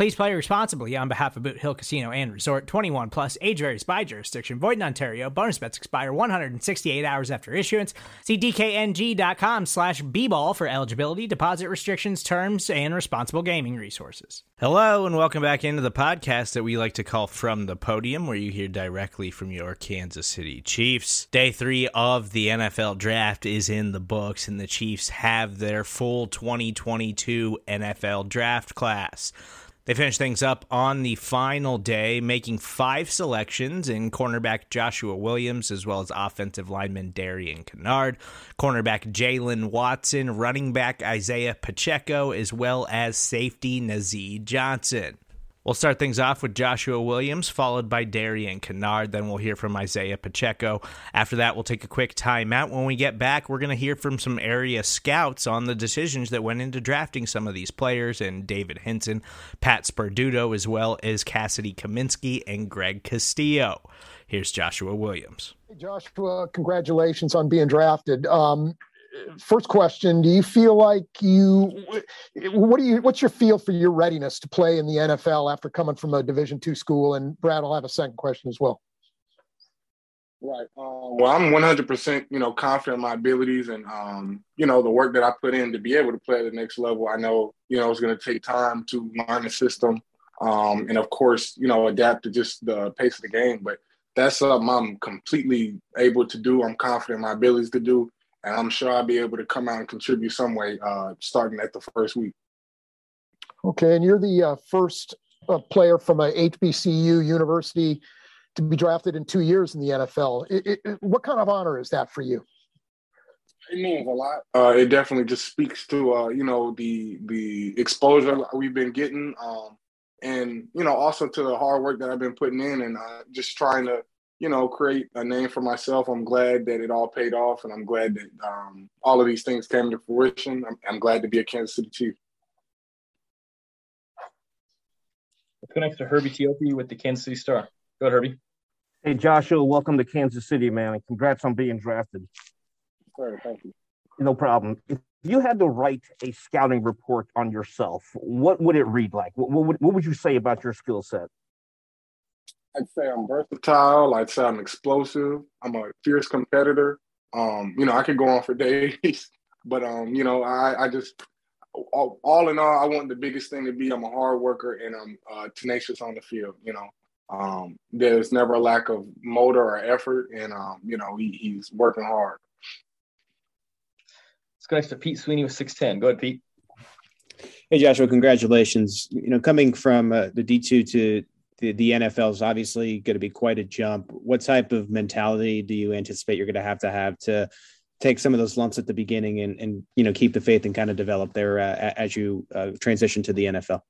Please play responsibly on behalf of Boot Hill Casino and Resort 21 plus age varies by jurisdiction. Void in Ontario. Bonus bets expire 168 hours after issuance. See DKNG.com slash B-ball for eligibility, deposit restrictions, terms, and responsible gaming resources. Hello, and welcome back into the podcast that we like to call From the Podium, where you hear directly from your Kansas City Chiefs. Day three of the NFL draft is in the books, and the Chiefs have their full 2022 NFL draft class. They finished things up on the final day, making five selections in cornerback Joshua Williams, as well as offensive lineman Darian Kinnard, cornerback Jaylen Watson, running back Isiah Pacheco, as well as safety Nazeeh Johnson. We'll start things off with Joshua Williams, followed by Darian Kinnard. Then we'll hear from Isiah Pacheco. After that, we'll take a quick timeout. When we get back, we're going to hear from some area scouts on the decisions that went into drafting some of these players, and David Hinson, Pat Sperduto, as well as Cassidy Kaminski and Greg Castillo. Here's Joshua Williams. Hey Joshua, congratulations on being drafted. Um, first question do you feel like you what do you what's your feel for your readiness to play in the nfl after coming from a division two school? And brad will have a second question as well. Right. Um, well i'm 100% you know confident in my abilities and um, you know the work that i put in to be able to play at the next level. I know you know it's going to take time to learn the system um, and of course you know adapt to just the pace of the game but that's something i'm completely able to do. I'm confident in my abilities to do and I'm sure I'll be able to come out and contribute some way uh, starting at the first week. Okay, and you're the uh, first uh, player from a HBCU university to be drafted in two years in the NFL. It, it, what kind of honor is that for you? It means a lot. Uh, it definitely just speaks to uh, you know the the exposure we've been getting, um, and you know also to the hard work that I've been putting in, and uh, just trying to you know, create a name for myself. I'm glad that it all paid off, and I'm glad that um, all of these things came to fruition. I'm, I'm, glad to be a Kansas City Chief. Let's go next to Herbie Teope with the Kansas City Star. Go ahead, Herbie. Hey, Joshua, welcome to Kansas City, man, and congrats on being drafted. Sir, thank you. No problem. If you had to write a scouting report on yourself, what would it read like? What, what, what would you say about your skill set? I'd say I'm versatile. I'd say I'm explosive. I'm a fierce competitor. Um, you know, I could go on for days, but um, you know, I, I just all, all, in all, I want the biggest thing to be I'm a hard worker and I'm uh, tenacious on the field. You know, um, there's never a lack of motor or effort, and um, you know, he, he's working hard. Let's go next to Pete Sweeney with 610. Go ahead, Pete. Hey, Joshua, congratulations. You know, coming from uh, the D2 to the, the NFL is obviously going to be quite a jump. What type of mentality do you anticipate you're going to have to have to take some of those lumps at the beginning and, and you know keep the faith and kind of develop there uh, as you uh, transition to the NFL?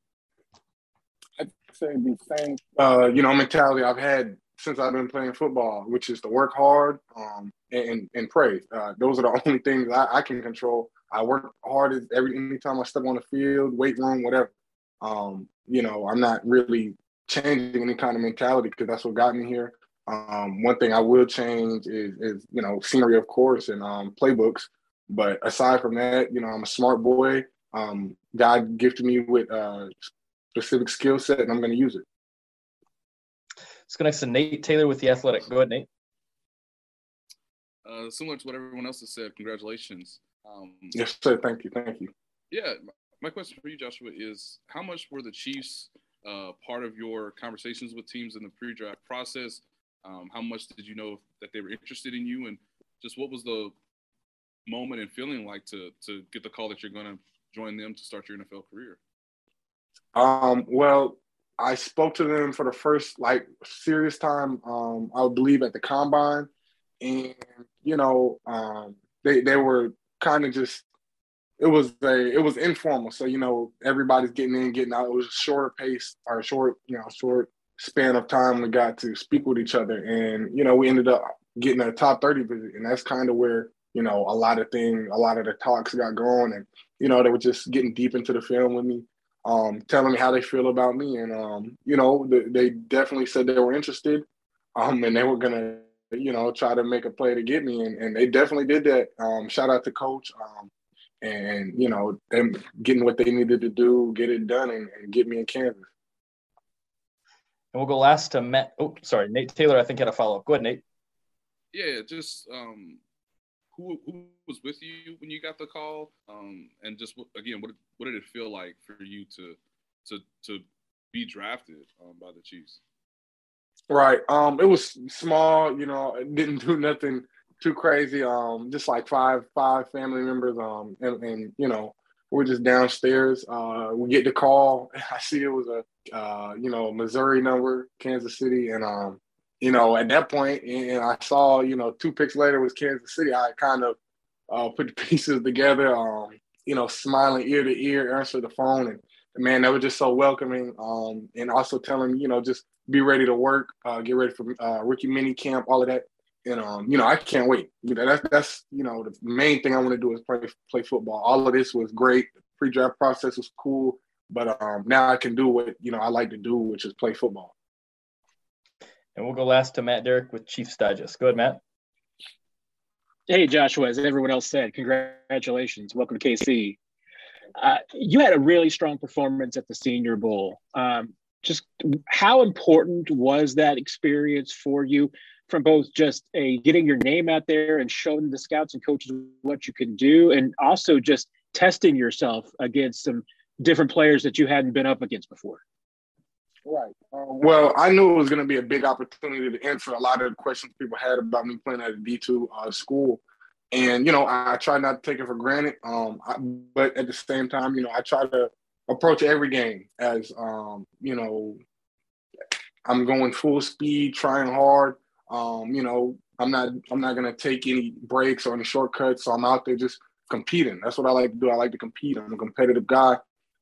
I'd say the same, uh, you know, mentality I've had since I've been playing football, which is to work hard um, and, and pray. Uh, those are the only things I, I, can control. I work hard every anytime I step on the field, weight room, whatever. Um, you know, I'm not really changing any kind of mentality because that's what got me here. Um, one thing I will change is, is you know scenery, of course, and um, playbooks. But aside from that, you know, I'm a smart boy. Um, God gifted me with a specific skill set, and I'm going to use it. Let's go next to Nate Taylor with the Athletic. Go ahead, Nate. Uh, similar to what everyone else has said, congratulations. Um, yes, sir. Thank you. Thank you. Yeah, my question for you, Joshua, is how much were the Chiefs uh, part of your conversations with teams in the pre-draft process? Um, how much did you know that they were interested in you, and just what was the moment and feeling like to to get the call that you're going to join them to start your NFL career? Um, well, I spoke to them for the first like serious time. Um, I believe at the combine, and you know, um, they they were kind of just. It was a it was informal, so you know everybody's getting in, getting out. It was a shorter pace or a short, you know, short span of time we got to speak with each other, and you know we ended up getting a top thirty visit, and that's kind of where you know a lot of things, a lot of the talks got going, and you know they were just getting deep into the film with me um, telling me how they feel about me, and um, you know, they, they definitely said they were interested, um, and they were gonna, you know, try to make a play to get me, and, and they definitely did that. Um, shout out to coach, um, and you know, them getting what they needed to do, get it done, and, and get me in Kansas. And we'll go last to Matt. Oh, sorry, Nate Taylor. I think had a follow up. Go ahead, Nate. Yeah, just um, who who was with you when you got the call? Um, and just again, what what did it feel like for you to to to be drafted um, by the Chiefs? Right. Um, it was small. You know, it didn't do nothing too crazy. Um, just like five five family members. Um, and, and you know, we're just downstairs. Uh, we get the call. I see it was a uh, you know Missouri number, Kansas City, and um, you know, at that point, and I saw, you know, two picks later was Kansas City. I kind of uh, put the pieces together. Um, you know, smiling ear to ear, answer the phone, and man, they were just so welcoming. Um, and also telling you know, just be ready to work, uh, get ready for uh, rookie mini camp, all of that. And um, you know, I can't wait. You know, that's that's you know the main thing I want to do is play play football. All of this was great. The pre-draft process was cool, but um, now I can do what you know I like to do, which is play football. And we'll go last to Matt Derrick with Chiefs Digest. Go ahead, Matt. Hey, Joshua, as everyone else said, congratulations. Welcome to KC. Uh, you had a really strong performance at the Senior Bowl. Um, just how important was that experience for you from both just a getting your name out there and showing the scouts and coaches what you can do, and also just testing yourself against some different players that you hadn't been up against before? Right. Um, well, I knew it was going to be a big opportunity to answer a lot of the questions people had about me playing at a D two uh, school, and you know I, I try not to take it for granted. Um, I, but at the same time, you know I try to approach every game as um, you know I'm going full speed, trying hard. Um, you know I'm not I'm not to take any breaks or any shortcuts. So I'm out there just competing. That's what I like to do. I like to compete. I'm a competitive guy.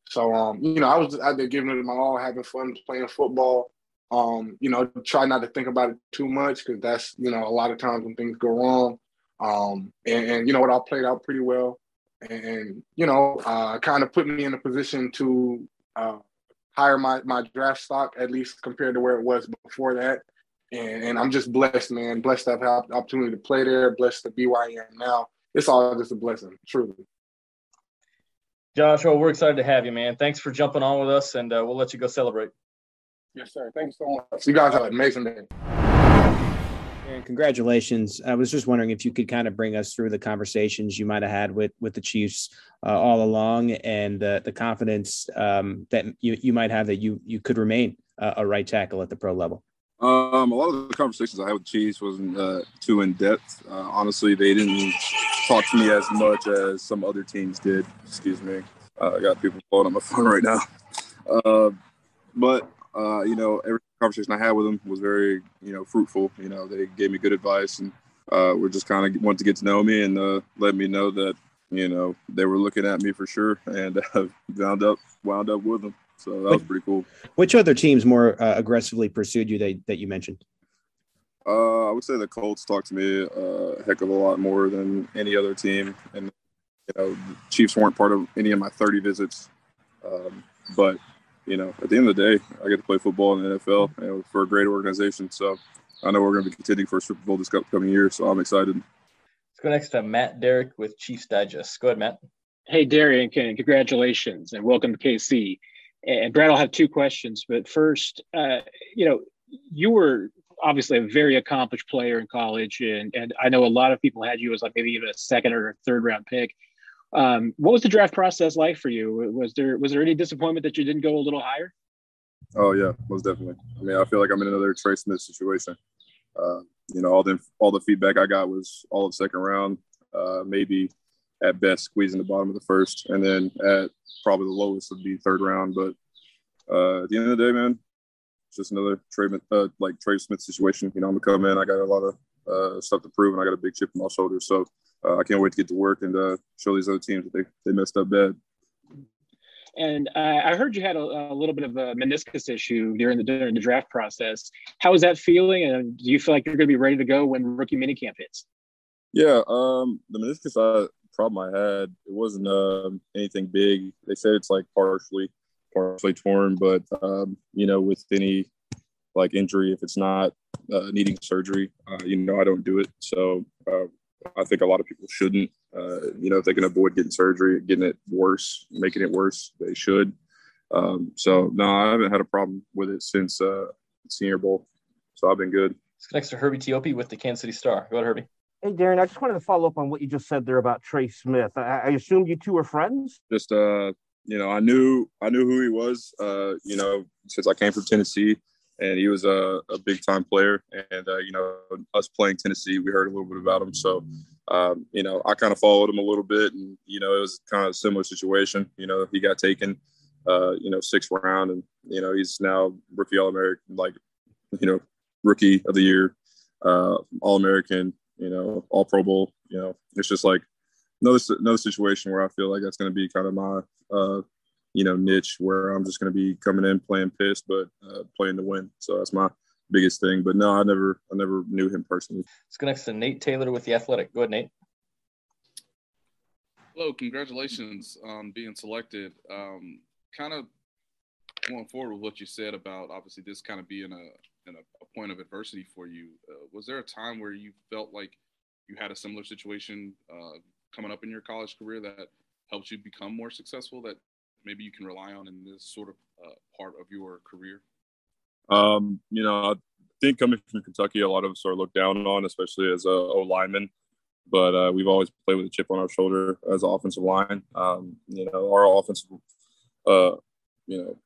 So um, you know, I was out there giving it my all, having fun playing football. Um, you know, try not to think about it too much because that's you know a lot of times when things go wrong. Um, and, and you know what, I played out pretty well, and you know, uh, kind of put me in a position to uh, higher my my draft stock at least compared to where it was before that. And, and I'm just blessed, man. Blessed to have had the opportunity to play there. Blessed to be where I am now. It's all just a blessing, truly. Joshua, we're excited to have you, man. Thanks for jumping on with us, and uh, we'll let you go celebrate. Yes, sir. Thank you so much. You guys have an amazing day. And congratulations. I was just wondering if you could kind of bring us through the conversations you might have had with with the Chiefs uh, all along, and uh, the confidence um, that you you might have that you you could remain uh, a right tackle at the pro level. Um, a lot of the conversations I had with Chiefs wasn't uh, too in depth. Uh, honestly, they didn't talk to me as much as some other teams did. Excuse me. Uh, I got people calling on my phone right now. Uh, but uh, you know, every conversation I had with them was very, you know, fruitful. You know, they gave me good advice, and uh, we're just kind of wanted to get to know me and let me know that you know they were looking at me for sure, and wound up wound up with them. So that was pretty cool. Which other teams more uh, aggressively pursued you that, that you mentioned? Uh, I would say the Colts talked to me a heck of a lot more than any other team, and you know, the Chiefs weren't part of any of my 30 visits. Um, but you know, at the end of the day, I get to play football in the NFL you know, for a great organization. So I know we're going to be contending for a Super Bowl this upcoming year. So I'm excited. Let's go next to Matt Derrick with Chiefs Digest. Go ahead, Matt. Hey, Darian, congratulations and welcome to KC. And Brad, I'll have two questions. But first, uh, you know, you were obviously a very accomplished player in college, and and I know a lot of people had you as like maybe even a second or third round pick. Um, what was the draft process like for you? Was there was there any disappointment that you didn't go a little higher? Oh yeah, most definitely. I mean, I feel like I'm in another Trey Smith situation. Uh, you know, all the all the feedback I got was all of second round. uh, maybe at best squeezing the bottom of the first, and then at probably the lowest would be third round. But uh, at the end of the day, man, it's just another Trey, uh, like Trey Smith situation. You know, I'm gonna come in. I got a lot of uh, stuff to prove, and I got a big chip on my shoulder. So uh, I can't wait to get to work and uh, show these other teams that they they messed up bad. And uh, I heard you had a, a, little bit of a meniscus issue during the during the draft process. How is that feeling? And do you feel like you're going to be ready to go when rookie minicamp hits? Yeah, um, the meniscus I, problem I had it wasn't um, anything big. They said it's like partially partially torn, but um, you know, with any like injury, if it's not uh, needing surgery, uh, you know, I don't do it. So uh, I think a lot of people shouldn't. Uh, you know, if they can avoid getting surgery, getting it worse, making it worse, they should. Um, so no, I haven't had a problem with it since uh, Senior Bowl. So I've been good. next to Herbie Teope with the Kansas City Star. Go ahead, Herbie. Hey, Darren, I just wanted to follow up on what you just said there about Trey Smith. I, I assume you two are friends. Just uh, you know, I knew I knew who he was. Uh, you know, since I came from Tennessee, and he was a, a big time player. And uh, you know, us playing Tennessee, we heard a little bit about him. So um, you know, I kind of followed him a little bit, and you know, it was kind of a similar situation. You know, he got taken, uh, you know, sixth round, and you know, he's now rookie All American, like, you know, rookie of the year, uh, All American, you know, All Pro Bowl. You know, it's just like another another situation where I feel like that's going to be kind of my, uh, you know, niche where I'm just going to be coming in playing piss, but uh, playing to win. So that's my biggest thing. But no, I never I never knew him personally. Let's go next to Nate Taylor with the Athletic. Go ahead, Nate. Hello, congratulations on being selected. Um, kind of going forward with what you said about obviously this kind of being a, a, a point of adversity for you. Uh, was there a time where you felt like you had a similar situation uh, coming up in your college career that helped you become more successful that maybe you can rely on in this sort of uh, part of your career? Um, you know, I think coming from Kentucky, a lot of us are looked down on, especially as a O lineman. But uh, we've always played with a chip on our shoulder as offensive line. Um, you know, our offensive, uh, you know,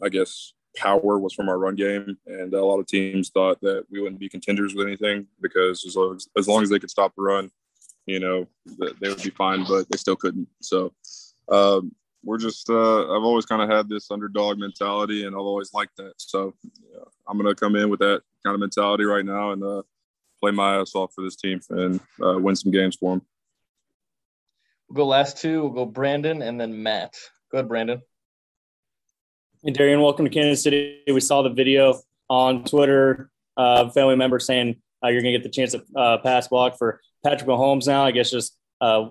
I guess power was from our run game, and a lot of teams thought that we wouldn't be contenders with anything because as long as, as, long as they could stop the run, you know, they would be fine. But they still couldn't. So um, we're just uh, I've always kind of had this underdog mentality, and I've always liked that. So yeah, I'm gonna come in with that kind of mentality right now and uh, play my ass off for this team and uh, win some games for them. We'll go last two. We'll go Brandon and then Matt. Go ahead, Brandon. Hey, Darian, welcome to Kansas City. We saw the video on Twitter. Uh, family member saying uh, you're going to get the chance to uh, pass block for Patrick Mahomes now. I guess just uh,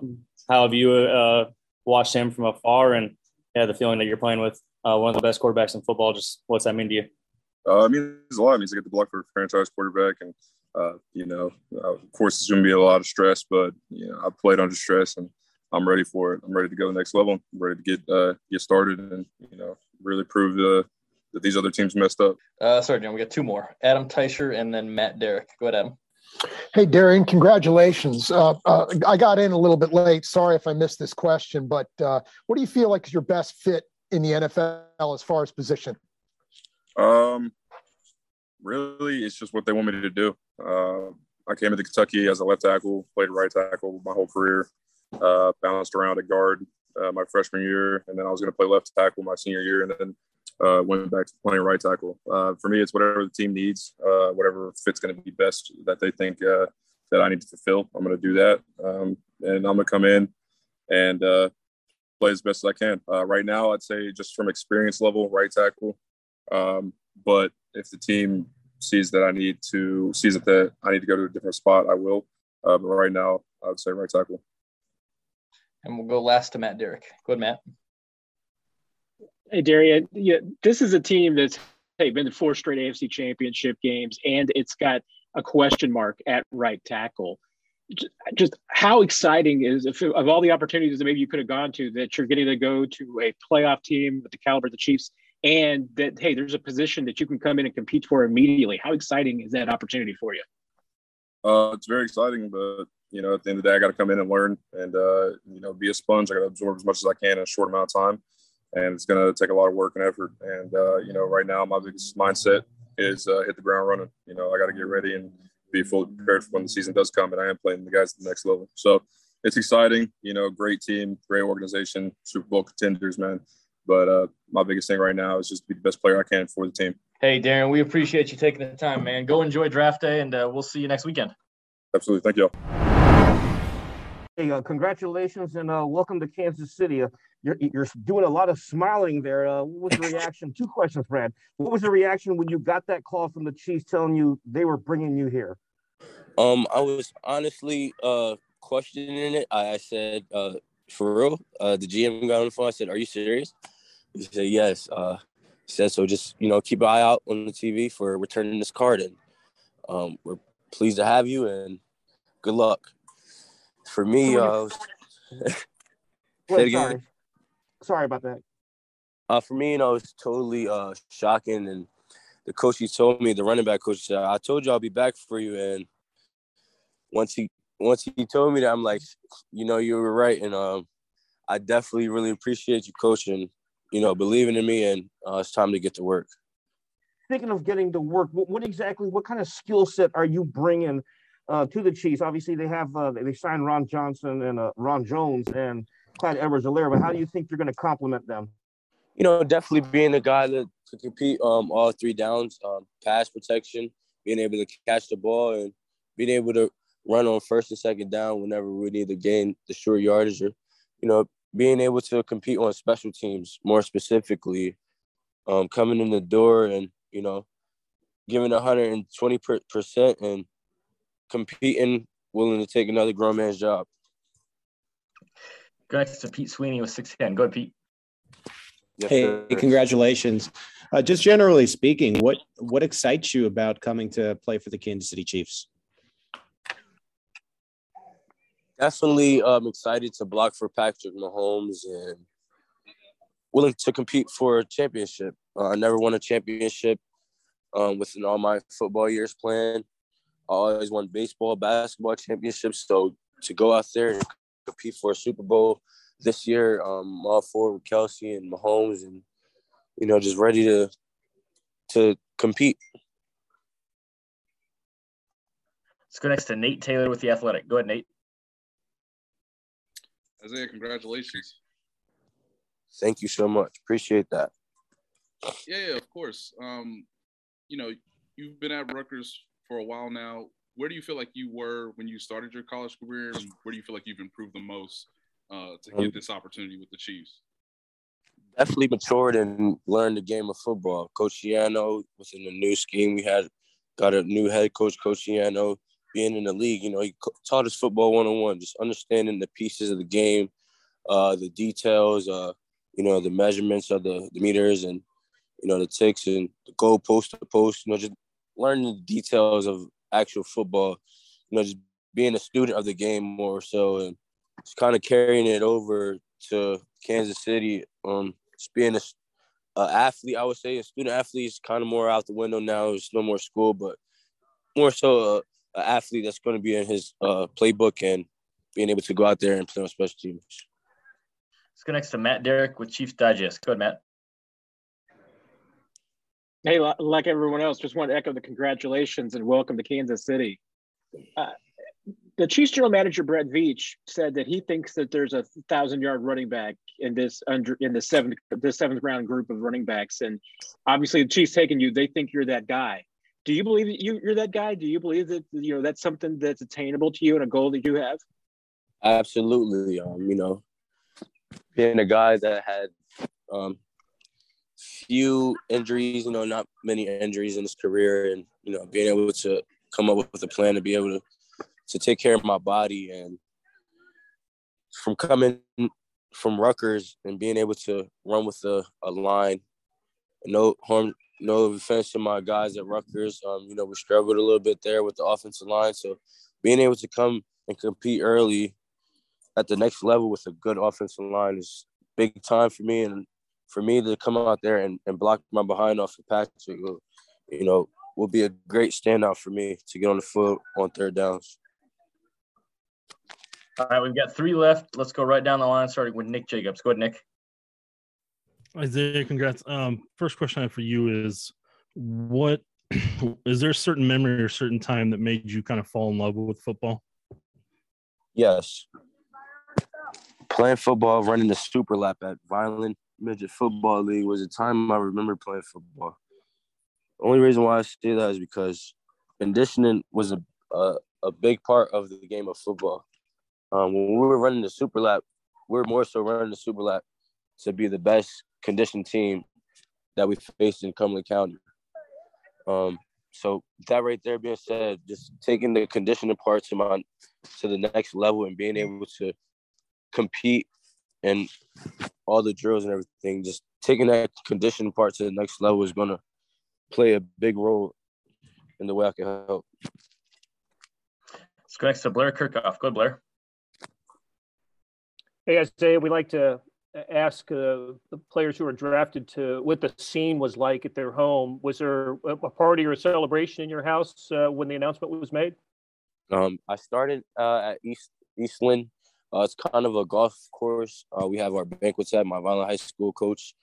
how have you uh, watched him from afar and yeah, the feeling that you're playing with uh, one of the best quarterbacks in football. Just what's that mean to you? Uh, I mean, there's a lot. It means I get the block for a franchise quarterback, and you know, of course, it's going to be a lot of stress, but you know, I played under stress, and I'm ready for it. I'm ready to go next level. I'm ready to get get started, and you know, really prove the, that these other teams messed up. Uh, sorry, John. We got two more: Adam Teicher and then Matt Derrick. Go ahead, Adam. Hey, Darian, congratulations. Uh, uh, I got in a little bit late. Sorry if I missed this question, but uh, what do you feel like is your best fit in the NFL as far as position? Um, really, it's just what they want me to do. Uh, I came into Kentucky as a left tackle, played right tackle my whole career, uh, bounced around at guard uh, my freshman year, and then I was going to play left tackle my senior year, and then uh, went back to playing right tackle. Uh, for me, it's whatever the team needs, uh, whatever fit's going to be best that they think uh, that I need to fulfill. I'm going to do that, um, and I'm going to come in and uh, play as best as I can. Uh, right now, I'd say just from experience level, right tackle. Um, but if the team sees that I need to sees that I need to go to a different spot, I will. but right now, I would say right tackle. And we'll go last to Matt Derrick. Go ahead, Matt. Hey, Darian, yeah, this is a team that's hey been to four straight AFC Championship games, and it's got a question mark at right tackle. Just how exciting is if, of all the opportunities that maybe you could have gone to that you're getting to go to a playoff team with the caliber of the Chiefs, and that hey, there's a position that you can come in and compete for immediately. How exciting is that opportunity for you? Uh, it's very exciting, but you know, at the end of the day, I got to come in and learn, and uh, you know, be a sponge. I got to absorb as much as I can in a short amount of time and it's going to take a lot of work and effort. And uh, you know, right now my biggest mindset is uh, hit the ground running. You know, I got to get ready and be fully prepared for when the season does come, and I am playing the guys at the next level. So it's exciting. You know, great team, great organization, Super Bowl contenders, man. But uh, my biggest thing right now is just to be the best player I can for the team. Hey, Darren, we appreciate you taking the time, man. Go enjoy draft day, and uh, we'll see you next weekend. Absolutely. Thank you. Hey, uh, congratulations and uh, welcome to Kansas City. Uh, you're, you're doing a lot of smiling there. Uh, what was the reaction? Two questions, Brad. What was the reaction when you got that call from the Chiefs telling you they were bringing you here? Um, I was honestly uh questioning it. I, I said, uh, for real? Uh, the GM got on the phone. I said, "Are you serious?" He said, "Yes." Uh, he said, "So just you know, keep an eye out on the TV for returning this card, and um, we're pleased to have you, and good luck." For me, uh, Wait, sorry. sorry about that. Uh, for me, you know, it's totally uh shocking, and the coach he told me, the running back coach said, "I told you I'll be back for you," and once he once he told me that, I'm like, you know, you were right, and um, I definitely really appreciate you, coaching, you know, believing in me, and uh, it's time to get to work. Speaking of getting to work, what, what exactly, what kind of skill set are you bringing uh, to the Chiefs? Obviously, they have uh, they signed Ron Johnson and uh, Ron Jones and Clyde Edwards-Helaire, but how do you think you're going to complement them? You know, definitely being a guy that could compete um, all three downs, um, pass protection, being able to catch the ball, and being able to run on first and second down whenever we need to gain the short yardage or, you know, being able to compete on special teams more specifically, um, coming in the door and, you know, giving 120% and competing, willing to take another grown man's job. Go next to Pete Sweeney with 610. Go ahead, Pete. Yes, hey, sir. congratulations. Uh, just generally speaking, what what excites you about coming to play for the Kansas City Chiefs? definitely um, excited to block for Patrick Mahomes and willing to compete for a championship. Uh, I never won a championship um, within all my football years playing. I always won baseball, basketball championships. So to go out there and compete for a Super Bowl this year, um, all four with Kelce and Mahomes, and you know, just ready to to compete. Let's go next to Nate Taylor with the Athletic. Go ahead, Nate. Isiah, congratulations. Thank you so much. Appreciate that. Yeah, yeah, of course. Um, you know, you've been at Rutgers for a while now. Where do you feel like you were when you started your college career, and where do you feel like you've improved the most uh, to get um, this opportunity with the Chiefs? Definitely matured and learned the game of football. Coach Schiano was in the new scheme. We had got a new head coach, Coach Schiano being in the league, you know, he taught us football one on one, just understanding the pieces of the game, uh, the details, uh, you know, the measurements of the, the meters and, you know, the ticks and the goal post to post, you know, just learning the details of actual football, you know, just being a student of the game more so and just kind of carrying it over to Kansas City. Um, just being a, a athlete, I would say a student athlete is kind of more out the window now. It's no more school, but more so a athlete that's going to be in his uh, playbook and being able to go out there and play on special teams. Let's go next to Matt Derrick with Chiefs Digest. Go ahead, Matt. Hey, like everyone else, just want to echo the congratulations and welcome to Kansas City. Uh, the Chiefs general manager Brett Veach said that he thinks that there's a thousand yard running back in this under in the seventh the seventh round group of running backs, and obviously the Chiefs taking you, they think you're that guy do you believe that you, you're that guy? Do you believe that you know that's something that's attainable to you and a goal that you have? Absolutely. Um, you know, being a guy that had um, few injuries, you know, not many injuries in his career, and you know, being able to come up with a plan to be able to to take care of my body and from coming from Rutgers and being able to run with a, a line, no harm, no offense to my guys at Rutgers. Um, you know, we struggled a little bit there with the offensive line. So being able to come and compete early at the next level with a good offensive line is big time for me. And for me to come out there and, and block my behind off of Patrick, you know, will be a great standout for me to get on the foot on third downs. All right, we've got three left. Let's go right down the line, starting with Nick Jacobs. Go ahead, Nick. Isiah, congrats. Um, first question I have for you is what is there a certain memory or certain time that made you kind of fall in love with football? Yes. playing football, running the super lap at Vineland Midget Football League was a time I remember playing football. The only reason why I say that is because conditioning was a, a, a big part of the game of football. Um, when we were running the super lap, we are more so running the super lap to be the best conditioned team that we faced in Cumberland County. Um, so that right there being said, just taking the conditioning part to my to the next level and being able to compete and all the drills and everything, just taking that conditioning part to the next level is gonna play a big role in the way I can help. Let's go next to Blair Kerkhoff. Go, Blair. Hey, Isiah, we like to ask uh, the players who are drafted to what the scene was like at their home. Was there a party or a celebration in your house uh, when the announcement was made? Um, I started uh, at East Eastland. Uh, it's kind of a golf course. Uh, we have our banquets at my Vineland High School coach,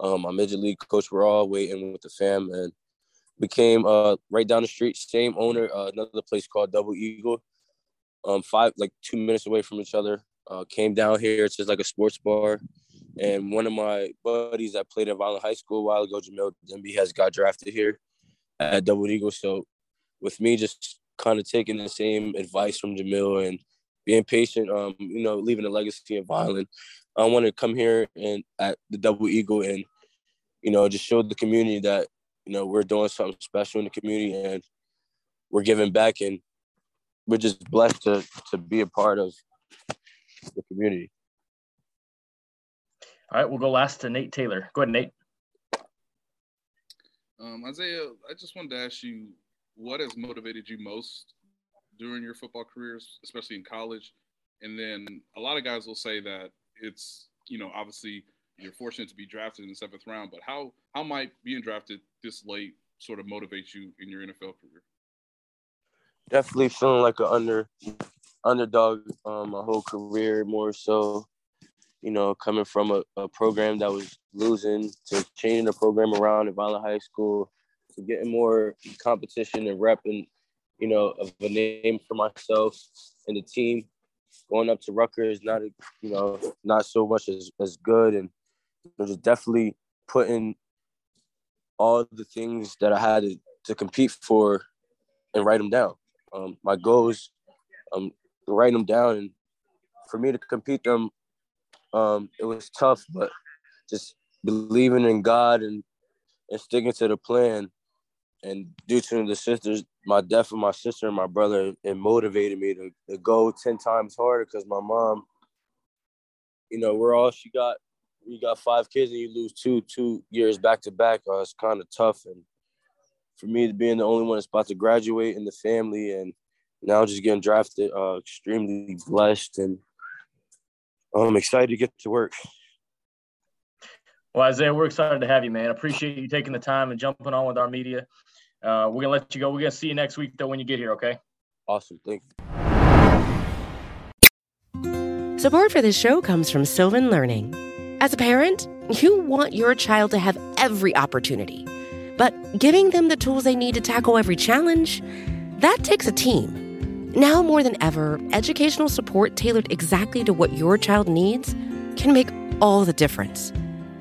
um, my midget league coach. We're all waiting with the fam, and we came uh, right down the street. Same owner, another place called Double Eagle. Um, five like two minutes away from each other. Uh, came down here. It's just like a sports bar. And one of my buddies that played at Vineland High School a while ago, Jamil Demby, has got drafted here at Double Eagle. So with me just kind of taking the same advice from Jamil and being patient, um, you know, leaving a legacy in Vineland, I want to come here and at the Double Eagle and, you know, just show the community that, you know, we're doing something special in the community and we're giving back and we're just blessed to to be a part of the community. All right, we'll go last to Nate Taylor. Go ahead, Nate. Um, Isiah, I just wanted to ask you what has motivated you most during your football careers, especially in college? And then a lot of guys will say that it's, you know, obviously you're fortunate to be drafted in the seventh round, but how how might being drafted this late sort of motivate you in your NFL career? Definitely feeling like an under underdog um, my whole career, more so, you know, coming from a, a program that was losing to changing the program around at Vineland High School to getting more competition and rep and, you know, of a name for myself and the team. Going up to Rutgers, not, you know, not so much as, as good. And just definitely putting all the things that I had to, to compete for and write them down. Um, my goals, um, writing them down, and for me to compete them, um, it was tough. But just believing in God and and sticking to the plan, and due to the sisters, my death of my sister and my brother, it motivated me to, to go ten times harder because my mom, you know, we're all she got. You got five kids and you lose two two years back to back. Uh, it's kind of tough, and for me, to being the only one that's about to graduate in the family and now just getting drafted, uh, extremely blessed and I'm excited to get to work. Well, Isiah, we're excited to have you, man. Appreciate you taking the time and jumping on with our media. Uh, we're gonna let you go. We're gonna see you next week though when you get here. Okay. Awesome. Thank you. Support for this show comes from Sylvan Learning. As a parent, you want your child to have every opportunity, but giving them the tools they need to tackle every challenge, that takes a team. Now more than ever, educational support tailored exactly to what your child needs can make all the difference.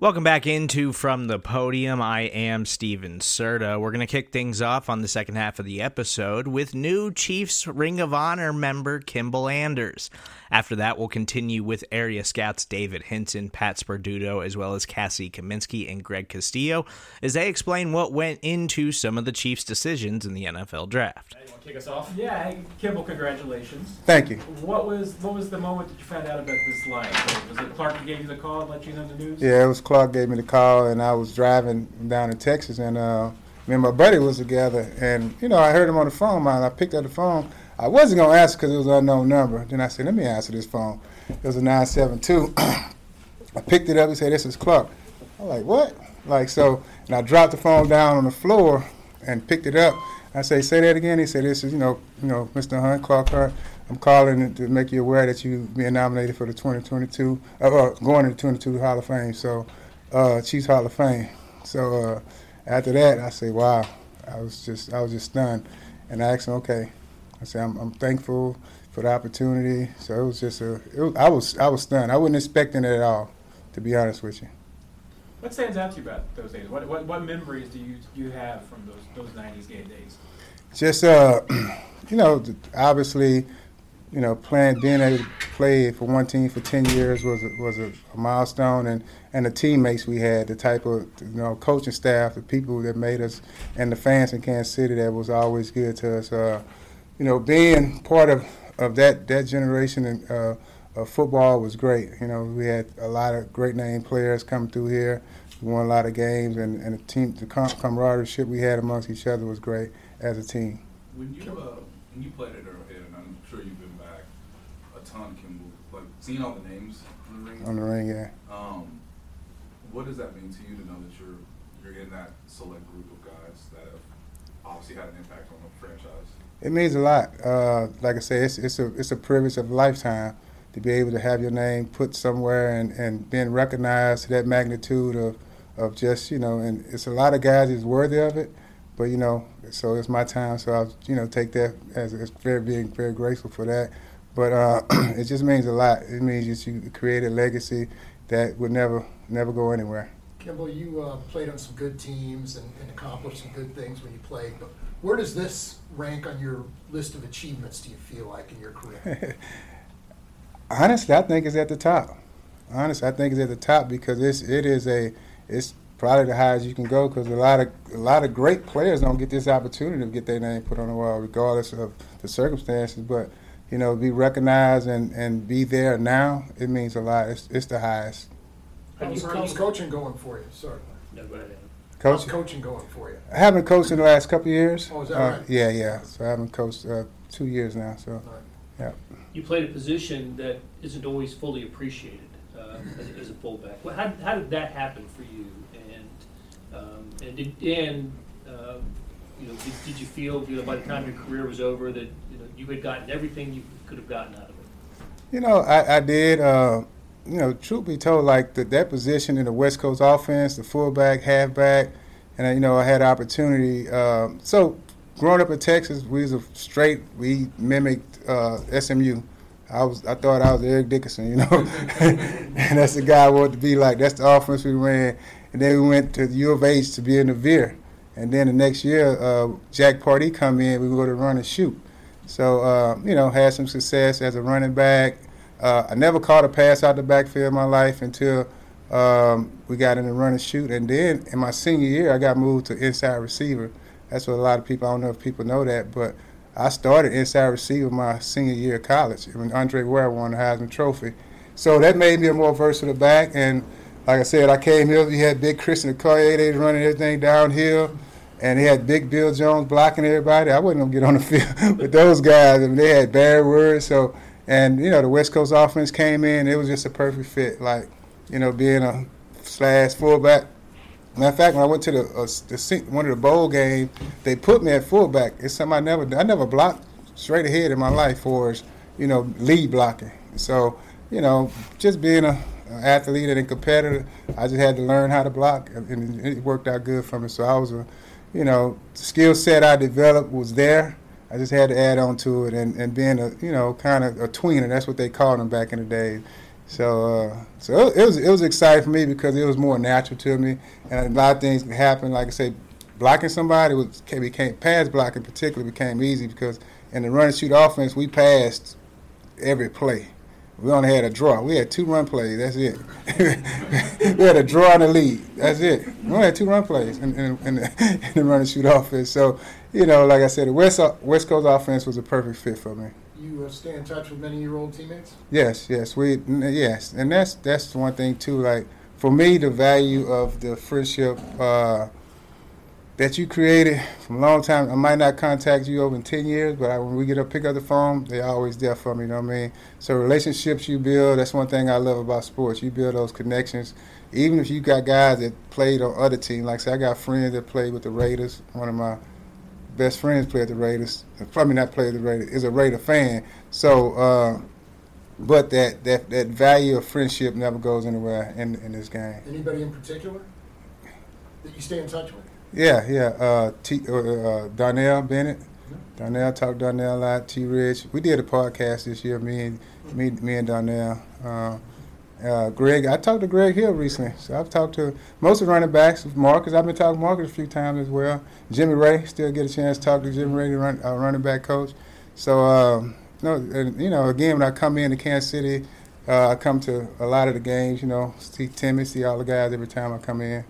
Welcome back into From the Podium. I am Steven Serta. We're going to kick things off on the second half of the episode with new Chiefs Ring of Honor member Kimble Anders. After that, we'll continue with area scouts David Hinson, Pat Sperduto, as well as Cassie Kaminski and Greg Castillo as they explain what went into some of the Chiefs' decisions in the NFL draft. Hey, you want to kick us off? Yeah, hey, Kimble, congratulations. Thank you. What was what was the moment that you found out about this line? Was it Clark who gave you the call and let you know the news? Yeah, it was Clark gave me the call, and I was driving down to Texas, and uh, me and my buddy was together, and you know I heard him on the phone, man. I picked up the phone. I wasn't gonna answer because it was an unknown number. Then I said, let me answer this phone. It was a 972. I picked it up. He said, this is Clark. I'm like, what? Like so, and I dropped the phone down on the floor and picked it up. I say, say that again. He said, this is, you know, you know, Mr. Hunt, Clark Hunt. I'm calling to make you aware that you being nominated for the 2022, uh, uh, going to the 2022 Hall of Fame. So, uh, Chiefs Hall of Fame. So uh, after that, I say, wow, I was just, I was just stunned, and I asked him, okay, I said, I'm, I'm thankful for the opportunity. So it was just a, was, I was, I was stunned. I wasn't expecting it at all, to be honest with you. What stands out to you about those days? What, what, what memories do you do you have from those those '90s game days? Just uh, you know, obviously, you know, playing, being able to play for one team for ten years was a, was a milestone, and and the teammates we had, the type of you know coaching staff, the people that made us, and the fans in Kansas City that was always good to us. Uh, you know, being part of, of that that generation in, uh, of football was great. You know, we had a lot of great name players come through here. We won a lot of games, and, and the team, the camaraderie we had amongst each other was great as a team. When you uh, when you played at Arrowhead, and I'm sure you've been back a ton, Kimble, like seeing all the names on the ring. On the ring, yeah. Um, what does that mean to you to know that you're you're in that select group of guys that have obviously had an impact on the franchise? It means a lot. Uh, like I say, it's, it's a it's a privilege of a lifetime to be able to have your name put somewhere and, and being recognized to that magnitude of, of just you know, and it's a lot of guys is worthy of it, but you know, so it's my time, so I'll you know take that as, as very being very grateful for that. But uh, it just means a lot. It means that you create a legacy that would never never go anywhere. Kimble, you uh, played on some good teams and, and accomplished some good things when you played, but where does this rank on your list of achievements, do you feel like, in your career? Honestly, I think it's at the top. Honestly, I think it's at the top because it's it is a it's probably the highest you can go because a lot of a lot of great players don't get this opportunity to get their name put on the wall, regardless of the circumstances. But you know, be recognized and, and be there now, it means a lot. It's, it's the highest. How's, how's coaching going for you? Sorry. No, go. Coaching? How's coaching going for you? I haven't coached in the last couple years. Oh, is that uh, right? Yeah, yeah. So I haven't coached uh, two years now. So, right. yeah. You played a position that isn't always fully appreciated uh, as, as, a fullback. Well, how, how did that happen for you? And um, and did, and um, you know did, did, you feel you know by the time your career was over that you had gotten everything you could have gotten out of it? You know, I, I did. Uh, you know, truth be told, like the, that position in the West Coast offense, the fullback, halfback, and uh, you know, I had opportunity. Uh, so, growing up in Texas, we was a straight. We mimicked uh, SMU. I was, I thought I was Eric Dickerson, you know, and that's the guy I wanted to be like. That's the offense we ran, and then we went to the U of H to be in the Veer, and then the next year, uh, Jack Pardee come in. We go to run and shoot. So, uh, you know, had some success as a running back uh, I never caught a pass out the backfield in my life until um, we got in the run and shoot. And then in my senior year, I got moved to inside receiver. That's what a lot of people, I don't know if people know that, but I started inside receiver my senior year of college when Andre Ware won the Heisman Trophy. So that made me a more versatile back. And like I said, I came here, we had big Christian Okoye, they was running everything downhill. And they had big Bill Jones blocking everybody. I wasn't to get on the field with those guys. I mean, they had bad words. So and you know, the West Coast offense came in. It was just a perfect fit. Like, you know, being a slash fullback. Matter of fact, when I went to the, uh, the one of the bowl games, they put me at fullback. It's something I never I never blocked straight ahead in my life for you know lead blocking. So you know, just being a, an athlete and a competitor, I just had to learn how to block, and it worked out good for me. So I was a, you know, the skill set I developed was there I just had to add on to it, and, and being a you know kind of a tweener, that's what they called them back in the day. So, uh, so it was it was exciting for me because it was more natural to me, and a lot of things happened. Like I said, blocking somebody was became pass blocking particularly became easy because in the run and shoot offense we passed every play. We only had a draw. We had two run plays. That's it. we had a draw and a lead. That's it. We only had two run plays in, in, in, the, in the run and shoot offense. So, you know, like I said, the West West Coast offense was a perfect fit for me. You uh, stay in touch with many of your old teammates. Yes, yes, we yes, and that's that's one thing too. Like for me, the value of the friendship. Uh, that you created from a long time. I might not contact you over in 10 years, but I, when we get up, pick up the phone, they're always there for me, you know what I mean? So relationships you build, that's one thing I love about sports. You build those connections. Even if you got guys that played on other teams, like say I got friends that played with the Raiders. One of my best friends played the Raiders. Probably not played the Raiders, is a Raider fan. So, uh, but that, that, that value of friendship never goes anywhere in, in this game. Anybody in particular that you stay in touch with? Yeah, yeah. Uh, T, uh, uh, Donnell Bennett. Darnell talked Darnell a lot. T. Rich. We did a podcast this year. Me and me, me and Darnell. Uh, uh, Greg. I talked to Greg Hill recently. So I've talked to most of the running backs. Marcus. I've been talking to Marcus a few times as well. Jimmy Raye. Still get a chance to talk to Jimmy Raye, the run, uh, running back coach. So um, no, and, you know, again, when I come in to Kansas City, uh, I come to a lot of the games. You know, see Timmy, see all the guys every time I come in.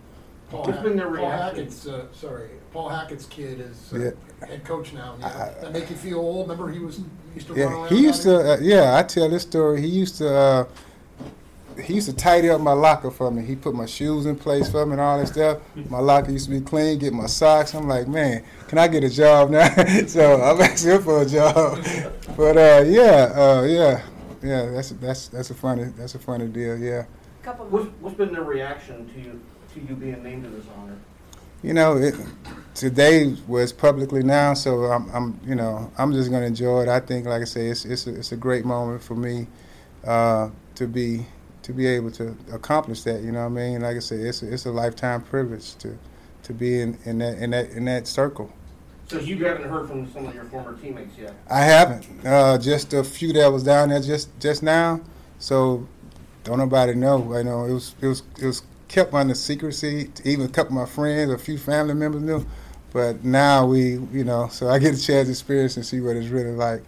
Paul, What's been their Paul Hackett's, uh, sorry, Paul Hackett's kid is uh, yeah. head coach now. You know, that make you feel old? Remember he was he used to yeah, run around. He used to, uh, yeah. I tell this story. He used to. Uh, he used to tidy up my locker for me. He put my shoes in place for me and all that stuff. My locker used to be clean, get my socks. I'm like, man, can I get a job now? so I'm asking for a job. But uh, yeah, uh, yeah, yeah. That's that's that's a funny that's a funny deal. Yeah. What's, what's been the reaction to you to you being named to this honor? You know, it, today was publicly now, so I'm, I'm, you know, I'm just going to enjoy it. I think, like I say, it's it's a, it's a great moment for me uh, to be to be able to accomplish that. You know what I mean? Like I say, it's a, it's a lifetime privilege to to be in, in that in that in that circle. So you haven't heard from some of your former teammates yet? I haven't. Uh, just a few that was down there just just now. So don't nobody know. I know it was it was it was kept under secrecy. Even a couple of my friends, a few family members knew. But now we, you know, so I get a chance to experience and see what it's really like.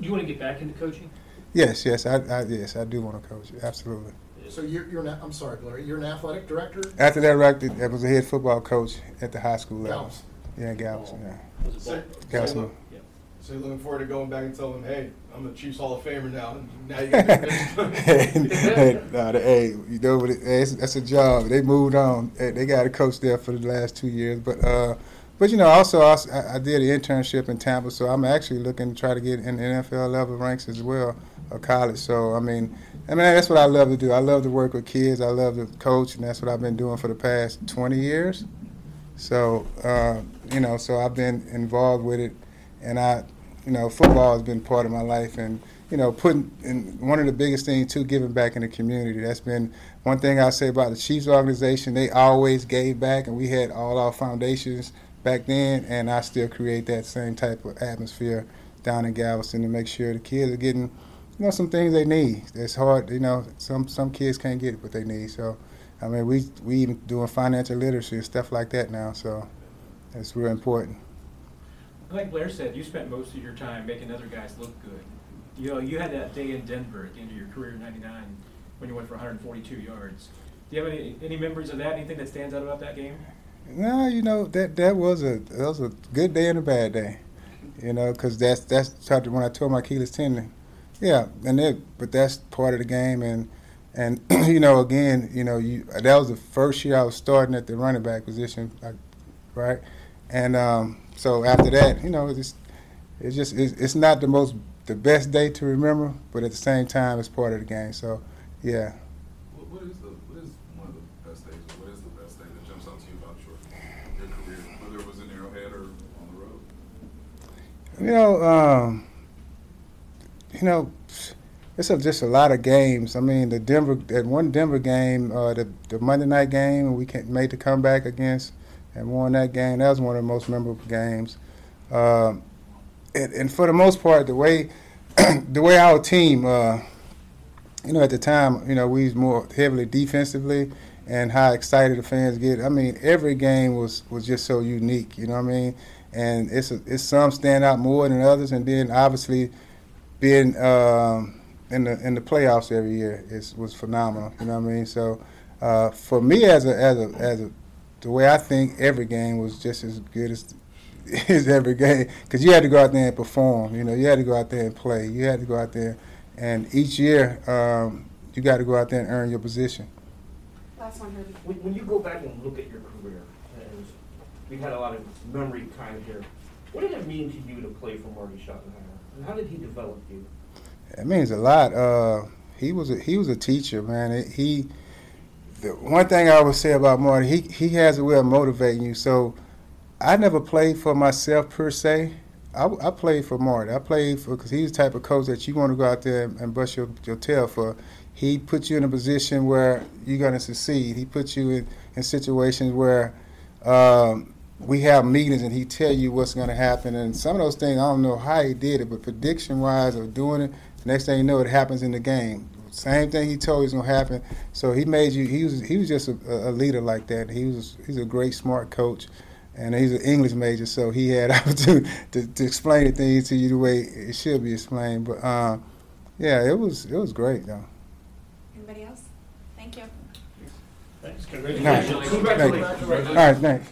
You want to get back into coaching? Yes, yes, I, I yes, I do want to coach. Absolutely. So you're, you're an, I'm sorry, Larry, you're an athletic director? After that, I was a head football coach at the high school level. Galveston. Yeah, Galveston. Oh. Yeah. So, Galveston. so, so you're looking forward to going back and telling them, hey, I'm a Chiefs Hall of Famer now. Now you got hey, hey, nah, hey, you know what? It, hey, that's a job. They moved on. They got a coach there for the last two years, but uh, but you know, also I, I did an internship in Tampa, so I'm actually looking to try to get in the NFL level ranks as well, or college. So I mean, I mean that's what I love to do. I love to work with kids. I love to coach, and that's what I've been doing for the past 20 years. So uh, you know, so I've been involved with it, and I, you know, football has been part of my life, and you know, putting in one of the biggest things too, giving back in the community. That's been one thing I say about the Chiefs organization. They always gave back, and we had all our foundations back then, and I still create that same type of atmosphere down in Galveston to make sure the kids are getting, you know, some things they need. It's hard, you know, some some kids can't get what they need. So, I mean, we we even doing financial literacy and stuff like that now. So, it's real important. Like Blair said, you spent most of your time making other guys look good. You know, you had that day in Denver at the end of your career in '99 when you went for 142 yards. Do you have any any memories of that? Anything that stands out about that game? No, you know that that was a that was a good day and a bad day, you know, because that's that's when I tore my Achilles tendon. Yeah, and it, but that's part of the game, and and you know, again, you know, you that was the first year I was starting at the running back position, right? And um, so after that, you know, it's it's just it's, it's not the most the best day to remember, but at the same time, it's part of the game. So, yeah. What, what is the what is one of the best days? What is the best day that jumps out to you about your your career, whether it was in Arrowhead or on the road? You know, um, you know, it's a, just a lot of games. I mean, the Denver that one Denver game, uh, the the Monday night game, we made the comeback against and won that game. That was one of the most memorable games. Uh, and, and, for the most part, the way the way our team uh, you know, at the time, you know, we was more heavily defensively, and how excited the fans get. I mean, every game was was just so unique. You know what I mean? And it's a, it's some stand out more than others, and then obviously being um, in the in the playoffs every year is was phenomenal. You know what I mean? So uh, for me, as a as a as a the way I think every game was just as good as is every game because you had to go out there and perform. You know, you had to go out there and play. You had to go out there, and each year um, you got to go out there and earn your position. Last one, Herbie. When, when you go back and look at your career, and we've had a lot of memory time here, what did it mean to you to play for Marty Schottenheimer, and how did he develop you? It means a lot. Uh, he was a, he was a teacher, man. It, he the one thing I would say about Marty, he he has a way of motivating you. So I never played for myself per se. I, I played for Marty. I played for because he's the type of coach that you want to go out there and, and bust your, your tail for. He puts you in a position where you're going to succeed. He puts you in, in situations where um, we have meetings and he tell you what's going to happen. And some of those things, I don't know how he did it, but prediction wise or doing it, next thing you know, it happens in the game. Same thing he told you was gonna happen. So he made you. He was he was just a, a leader like that. He was he's a great smart coach, and he's an English major, so he had opportunity to, to explain the things to you the way it should be explained. But uh, yeah, it was it was great though. Anybody else? Thank you. Thanks. Congratulations. Congratulations. All right, thanks.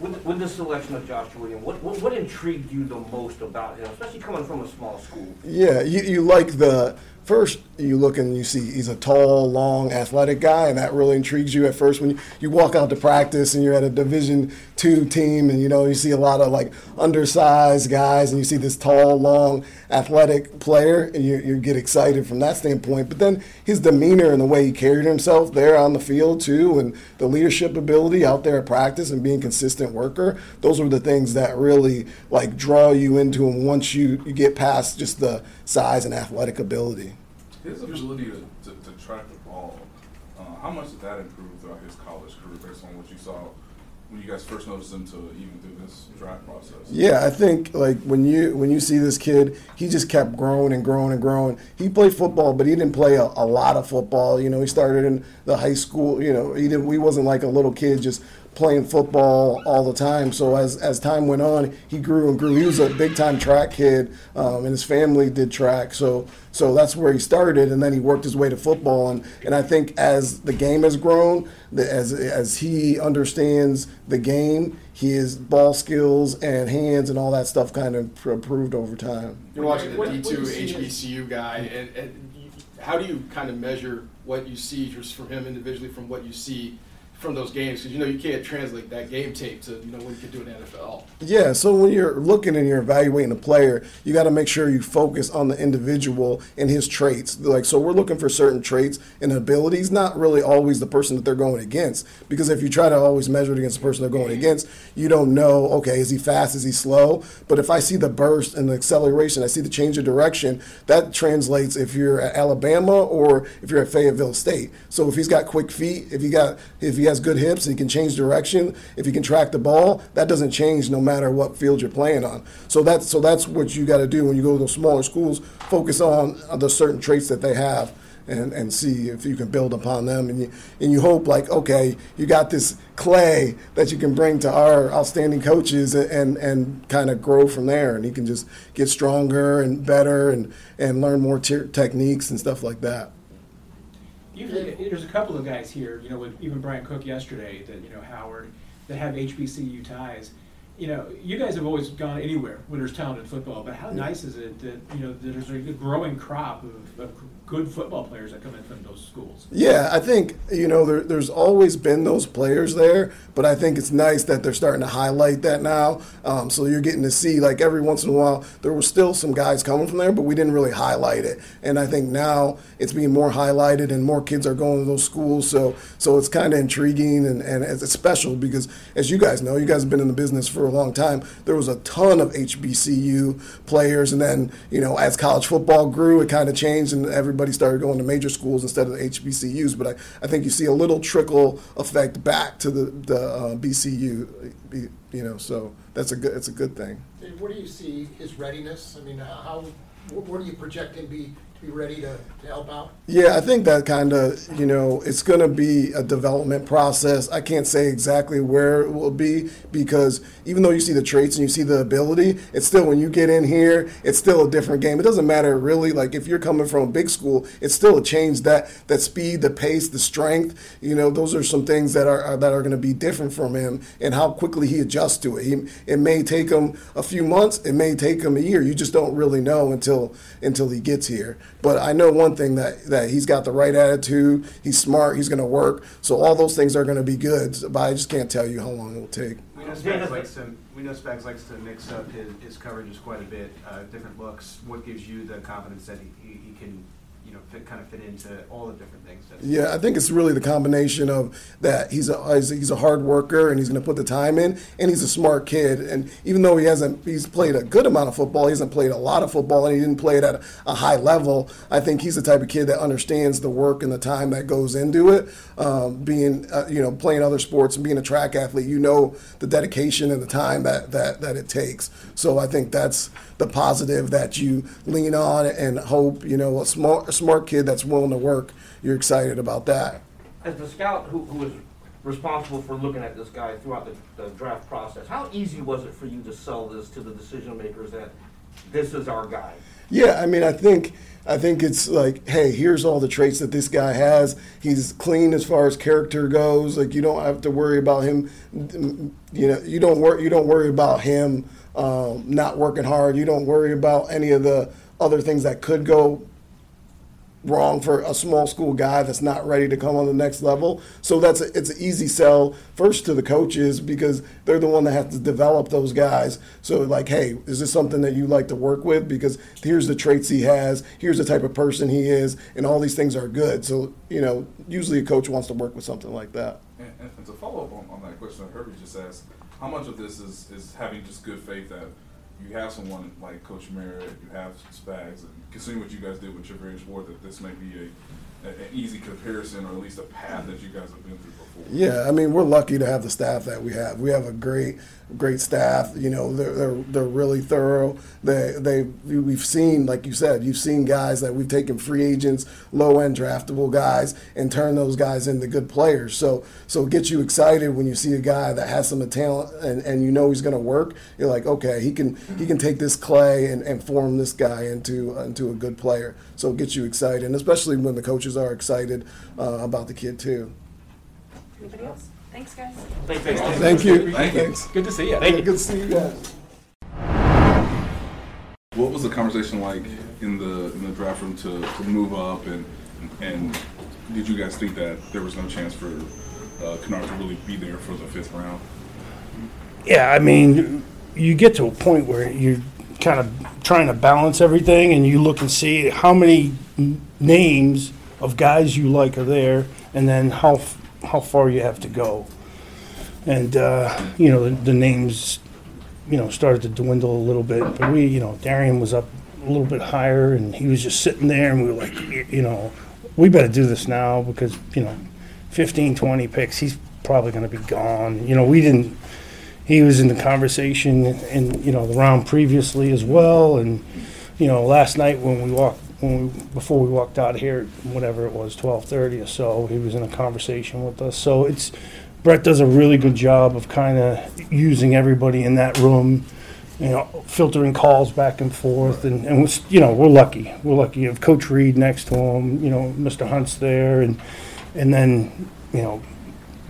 With, with the selection of Josh Williams, what, what, what intrigued you the most about him, especially coming from a small school? Yeah, you, you like the first you look and you see he's a tall, long, athletic guy, and that really intrigues you at first when you, you walk out to practice and you're at a Division two team, and you know you see a lot of like undersized guys, and you see this tall, long, athletic player, and you, you get excited from that standpoint. But then his demeanor and the way he carried himself there on the field too, and the leadership ability out there at practice and being consistent worker, those are the things that really like draw you into him once you, you get past just the size and athletic ability. His ability to, to, to track the ball, uh, how much did that improve throughout his college career based on what you saw when you guys first noticed him to even through this draft process? Yeah, I think like when you when you see this kid, he just kept growing and growing and growing. He played football, but he didn't play a, a lot of football. You know, he started in the high school. You know, he didn't. He wasn't like a little kid just playing football all the time. So as as time went on, he grew and grew. He was a big time track kid, um, and his family did track. So so that's where he started, and then he worked his way to football. And and I think as the game has grown, the, as as he understands the game, his ball skills and hands and all that stuff kind of improved over time. You're watching the D two do you see HBCU guy, and, and you, how do you kind of measure what you see just from him individually from what you see from those games? Because you know you can't translate that game tape to you know what you can do in NFL. Yeah, so when you're looking and you're evaluating a player, you got to make sure you focus on the individual and his traits. Like, so we're looking for certain traits and abilities, not really always the person that they're going against. Because if you try to always measure it against the person they're going against, you don't know, okay, is he fast, is he slow? But if I see the burst and the acceleration, I see the change of direction, that translates if you're at Alabama or if you're at Fayetteville State. So if he's got quick feet, if he got if he has good hips, he can change direction. If he can track the ball, that doesn't change no matter what field you're playing on. So that's so that's what you got to do when you go to those smaller schools. Focus on the certain traits that they have. And, and see if you can build upon them and you and you hope like okay you got this clay that you can bring to our outstanding coaches and and, and kind of grow from there and he can just get stronger and better and and learn more te- techniques and stuff like that Usually, there's a couple of guys here, you know, with even Bryan Cook yesterday, that, you know, Howard, that have HBCU ties. You know, you guys have always gone anywhere when there's talented football, but how nice is it that, you know, there's a growing crop of, of good football players that come in from those schools? Yeah, I think you know there, there's always been those players there, but I think it's nice that they're starting to highlight that now. Um, so you're getting to see like every once in a while there were still some guys coming from there, but we didn't really highlight it. And I think now it's being more highlighted, and more kids are going to those schools. So so it's kind of intriguing and and it's special because as you guys know, you guys have been in the business for a long time. There was a ton of HBCU players, and then you know as college football grew, it kind of changed, and everybody started going to major schools instead of the HBCUs. But I, I think you see a little trickle effect back to the the uh, BCU, you know. So that's a good it's a good thing. What do you see his readiness? I mean, how, what do you project him be to be ready to, to help out? Yeah, I think that kind of, you know, it's going to be a development process. I can't say exactly where it will be because even though you see the traits and you see the ability, it's still when you get in here, it's still a different game. It doesn't matter really. Like if you're coming from a big school, it's still a change that that speed, the pace, the strength. You know, those are some things that are, are that are going to be different from him and how quickly he adjusts to it. He, it may take him a few months, it may take him a year. You just don't really know until until he gets here. But I know one thing that that he's got the right attitude. He's smart. He's going to work. So all those things are going to be good. But I just can't tell you how long it will take. We know Spags likes to we know Spags likes to mix up his, his coverages quite a bit, uh, different looks. What gives you the confidence that he, he, he can know fit, kind of fit into all the different things? Yeah, I think it's really the combination of that he's a he's, he's a hard worker and he's going to put the time in, and he's a smart kid. And even though he hasn't, he's played a good amount of football. He hasn't played a lot of football, and he didn't play it at a high level. I think he's the type of kid that understands the work and the time that goes into it. Um, being uh, you know playing other sports and being a track athlete, you know the dedication and the time that that that it takes. So I think that's the positive that you lean on and hope. You know, a smart a smart kid that's willing to work. You're excited about that. As the scout who, who was responsible for looking at this guy throughout the, the draft process, how easy was it for you to sell this to the decision makers that this is our guy? Yeah, I mean, I think I think it's like, hey, here's all the traits that this guy has. He's clean as far as character goes. Like you don't have to worry about him. You know, you don't worry. You don't worry about him um, not working hard. You don't worry about any of the other things that could go wrong for a small school guy that's not ready to come on the next level. So that's a, it's an easy sell first to the coaches because they're the one that has to develop those guys. So like, hey, is this something that you like to work with? Because here's the traits he has, here's the type of person he is, and all these things are good. So you know, usually a coach wants to work with something like that. And, and to follow up on, on that question that Herbie just asked, how much of this is, is having just good faith that you have someone like Coach Merritt, you have Spags, and considering what you guys did with Charvarius Ward, that this may be a, a, an easy comparison or at least a path that you guys have been through. Yeah, I mean, we're lucky to have the staff that we have. We have a great, great staff. You know, they're they're, they're really thorough. They they we've seen, like you said, you've seen guys that we've taken free agents, low end draftable guys, and turn those guys into good players. So so it gets you excited when you see a guy that has some talent and, and you know he's going to work. You're like, okay, he can he can take this clay and, and form this guy into into a good player. So it gets you excited, and especially when the coaches are excited uh, about the kid too. Anybody else? Thanks, guys. Thank you. Thank you. Thanks. Good to see you. Thank Yeah, Good to see you guys. What was the conversation like in the in the draft room to, to move up and and did you guys think that there was no chance for uh, Kinnard to really be there for the fifth round? Yeah, I mean, you get to a point where you're kind of trying to balance everything, and you look and see how many n- names of guys you like are there, and then how f- how far you have to go. And uh, you know, the, the names, you know, started to dwindle a little bit. But we, you know, Darian was up a little bit higher, and he was just sitting there, and we were like, you know, we better do this now because you know, 15, 20 picks, he's probably going to be gone. You know, we didn't he was in the conversation in you know the round previously as well and you know last night when we walked when we, before we walked out here whatever it was 12:30 or so he was in a conversation with us so it's Brett does a really good job of kind of using everybody in that room you know filtering calls back and forth and and was, you know we're lucky we're lucky you have coach Reid next to him you know Mr. Hunt's there and and then you know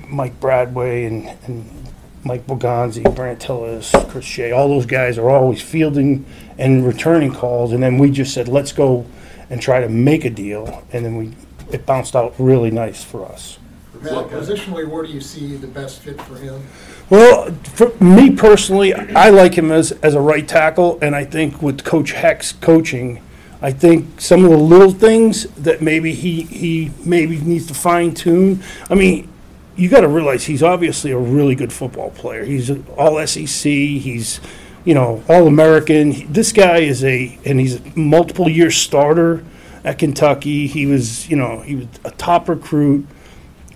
Mike Bradway and, and Mike Borgonzi, Brandt Tilis, Chris Shea, all those guys are always fielding and returning calls. And then we just said, let's go and try to make a deal. And then we it bounced out really nice for us. Matt, positionally, where do you see the best fit for him? Well, for me personally, I like him as, as a right tackle, and I think with Coach Heck's coaching, I think some of the little things that maybe he, he maybe needs to fine tune. I mean, you got to realize he's obviously a really good football player. He's all SEC. He's, you know, all American. This guy is a, and he's a multiple year starter at Kentucky. He was, you know, he was a top recruit.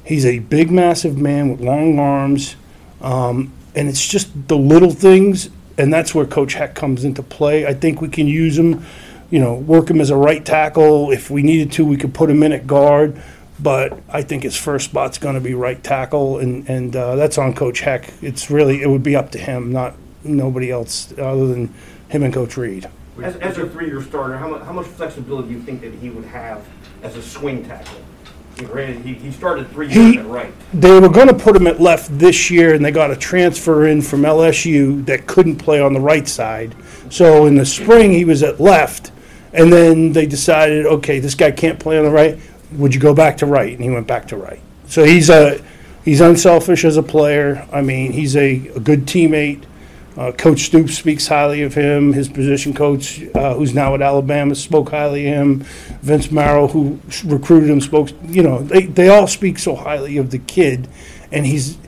He's a big, massive man with long arms. Um, and it's just the little things, and that's where Coach Heck comes into play. I think we can use him you know, work him as a right tackle. If we needed to, we could put him in at guard. But I think his first spot's going to be right tackle, and and uh, that's on Coach Heck. It's really it would be up to him, not nobody else other than him and Coach Reid. As, as a three-year starter, how much, how much flexibility do you think that he would have as a swing tackle? I mean, he, he started three years He, at right. they were going to put him at left this year, and they got a transfer in from LSU that couldn't play on the right side. So in the spring, he was at left, and then they decided, okay, this guy can't play on the right. Would you go back to right? And he went back to right. So he's a he's unselfish as a player. I mean, he's a, a good teammate. Uh, coach Stoops speaks highly of him. His position coach, uh, who's now at Alabama, spoke highly of him. Vince Marrow, who recruited him, spoke. You know, they, they all speak so highly of the kid, and he's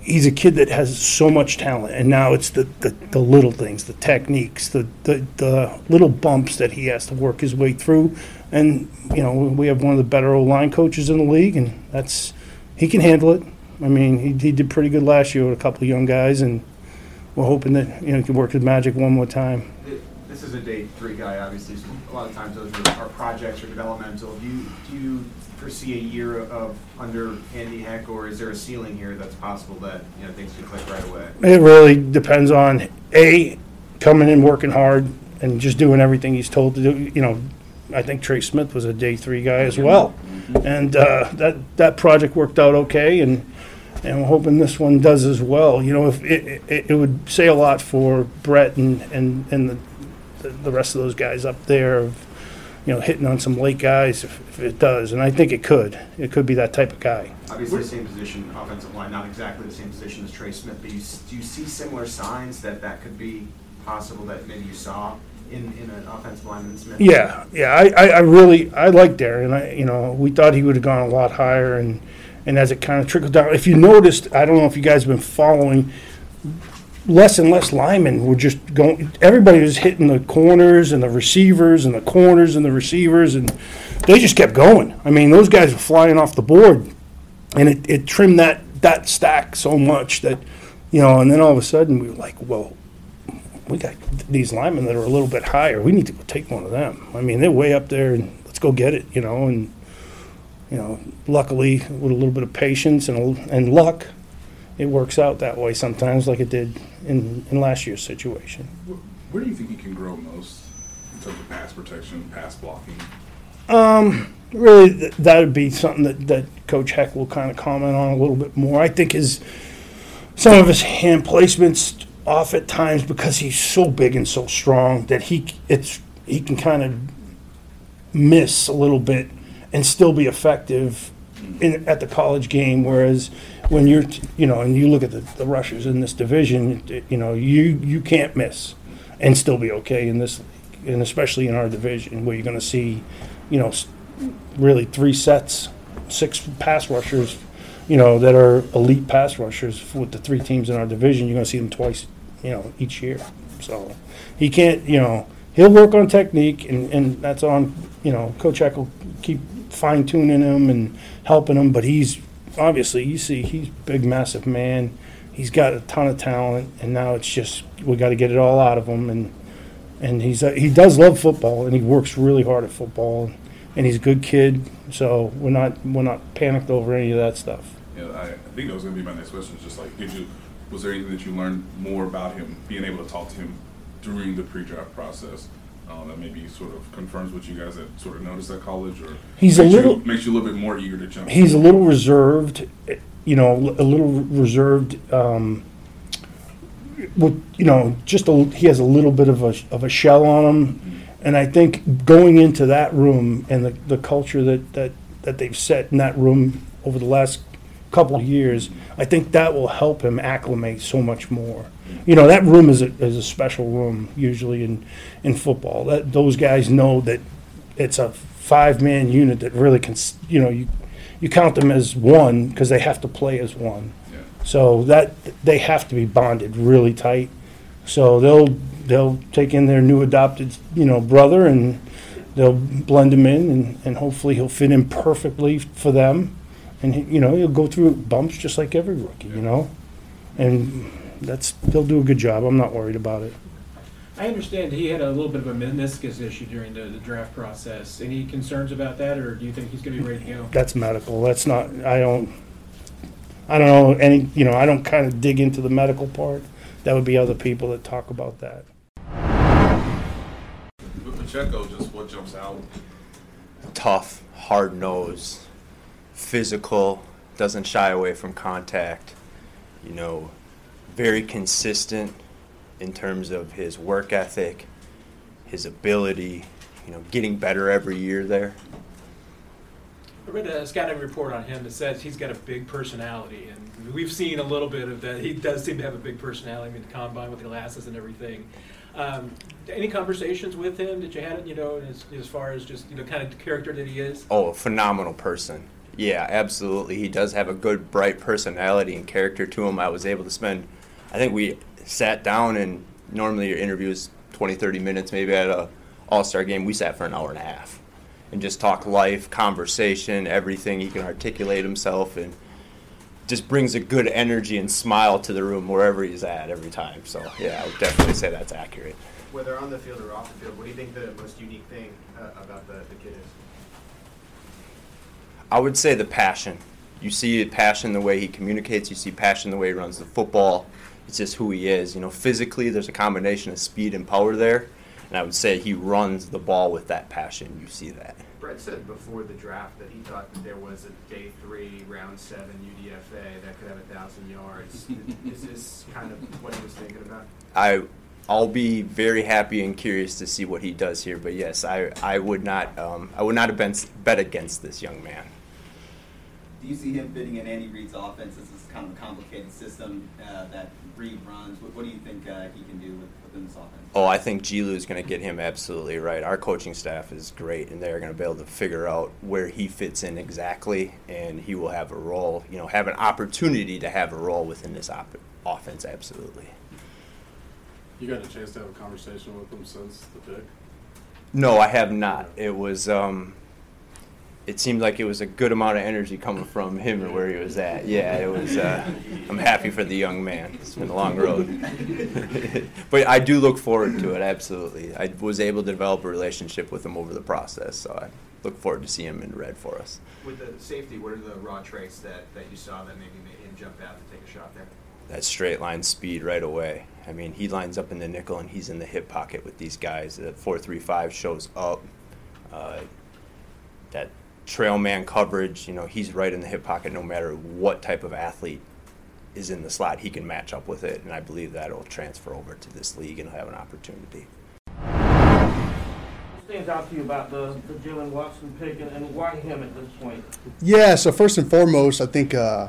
he's a kid that has so much talent. And now it's the, the, the little things, the techniques, the, the the little bumps that he has to work his way through. And you know, we have one of the better O line coaches in the league, and that's he can handle it. I mean, he, he did pretty good last year with a couple of young guys, and we're hoping that you know he can work his magic one more time. This is a day three guy, obviously. So a lot of times those are, are projects or developmental. Do you do you foresee a year of under Andy Heck, or is there a ceiling here that's possible that you know things could click right away? It really depends on a coming in working hard and just doing everything he's told to do. You know, I think Trey Smith was a day three guy as well, and uh, that that project worked out okay, and and we're hoping this one does as well. You know, if it, it, it would say a lot for Brett and and and the the rest of those guys up there. Of, you know, hitting on some late guys if, if it does, and I think it could. It could be that type of guy. Obviously, the same position, offensive line, not exactly the same position as Trey Smith, but you, do you see similar signs that that could be possible that maybe you saw in, in an offensive lineman Smith? Yeah, yeah, I, I, I really, I like Darian. I, you know, we thought he would have gone a lot higher, and and as it kind of trickled down, if you noticed, I don't know if you guys have been following, less and less linemen were just going. Everybody was hitting the corners and the receivers and the corners and the receivers, and they just kept going. I mean, those guys were flying off the board, and it, it trimmed that that stack so much that, you know, and then all of a sudden we were like, well, we got these linemen that are a little bit higher. We need to go take one of them. I mean, they're way up there, and let's go get it, you know. And you know, luckily with a little bit of patience and and luck, it works out that way sometimes, like it did in in last year's situation. Where do you think he can grow most in terms of pass protection, pass blocking? Um, really, th- that would be something that, that Coach Heck will kind of comment on a little bit more. I think his some of his hand placements off at times because he's so big and so strong that he it's he can kind of miss a little bit and still be effective in, at the college game. Whereas when you're t- you know and you look at the, the rushers in this division, it- you know you you can't miss and still be okay in this and especially in our division where you're going to see you know really three sets, six pass rushers. You know that are elite pass rushers with the three teams in our division. You're going to see them twice, you know, each year. So he can't, you know, he'll work on technique, and, and that's on, you know, Coach Heck will keep fine tuning him and helping him. But he's obviously, you see, he's big, massive man. He's got a ton of talent, and now it's just we got to get it all out of him. And and he's uh, he does love football, and he works really hard at football, and he's a good kid. So we're not we're not panicked over any of that stuff. Yeah, I, I think that was going to be my next question. Just like, did you was there anything that you learned more about him, being able to talk to him during the pre-draft process? Uh, that maybe sort of confirms what you guys had sort of noticed at college, or He's a makes little- you, makes you a little bit more eager to jump. He's a little reserved, you know, a little reserved. Um, with you know, just a, he has a little bit of a of a shell on him, and I think going into that room and the, the culture that, that that they've set in that room over the last couple of years, I think that will help him acclimate so much more. You know, that room is a, is a special room usually in in football. That those guys know that it's a five man unit that really can, s- you know, you you count them as one because they have to play as one. So that they have to be bonded really tight. So they'll they'll take in their new adopted you know brother and they'll blend him in and, and hopefully he'll fit in perfectly for them. And he, you know he'll go through bumps just like every rookie, you know, and that's they'll do a good job. I'm not worried about it. I I understand he had a little bit of a meniscus issue during the, the draft process. Any concerns about that, or do you think he's going to be ready to go? That's medical. That's not, I don't, I don't know any, you know, I don't kind of dig into the medical part. That would be other people that talk about that. With Pacheco, just what jumps out? tough, hard nosed, physical, doesn't shy away from contact, you know, very consistent in terms of his work ethic, his ability, you know, getting better every year there. I read a scouting report on him that says he's got a big personality, and we've seen a little bit of that. He does seem to have a big personality. I mean, the combine with the glasses and everything. Um, any conversations with him that you had, you know, as, as far as just you know, kind of the character that he is? Oh, a phenomenal person. Yeah, absolutely. He does have a good, bright personality and character to him. I was able to spend, I think we sat down and normally your interview is 20, 30 minutes, maybe at a all-star game. We sat for an hour and a half and just talk life, conversation, everything. He can articulate himself and just brings a good energy and smile to the room wherever he's at every time. So yeah, I would definitely say that's accurate. Whether on the field or off the field, what do you think the most unique thing uh, about the, the kid is? I would say the passion. You see passion the way he communicates. You see passion the way he runs the football. It's just who he is. You know, physically, there's a combination of speed and power there, and I would say he runs the ball with that passion. You see that. Brett said before the draft that he thought that there was a day three, round seven UDFA that could have a thousand yards. is this kind of what he was thinking about? I I'll be very happy and curious to see what he does here. But yes, I I would not um, I would not have been bet against this young man. Do you see him fitting in Andy Reid's offense? This is kind of a complicated system uh, that Reid runs. What, what, do you think uh, he can do with, within this offense? Oh, I think Gilu is going to get him absolutely right. Our coaching staff is great, and they're going to be able to figure out where he fits in exactly, and he will have a role. You know, have an opportunity to have a role within this op- offense. Absolutely. You got a chance to have a conversation with him since the pick? No, I have not. It was. Um, it seemed like it was a good amount of energy coming from him and where he was at. Yeah, it was. Uh, I'm happy for the young man. It's been a long road, but I do look forward to it. Absolutely, I was able to develop a relationship with him over the process, so I look forward to seeing him in red for us. With the safety, what are the raw traits that, that you saw that maybe made him jump out to take a shot there? That straight line speed right away. I mean, he lines up in the nickel and he's in the hip pocket with these guys. The four three five shows up. Uh, that trail man coverage, you know, he's right in the hip pocket no matter what type of athlete is in the slot. He can match up with it, and I believe that'll transfer over to this league and have an opportunity. What stands out to you about the, the Jaylen Watson pick and, and why him at this point? Yeah, so first and foremost, I think uh,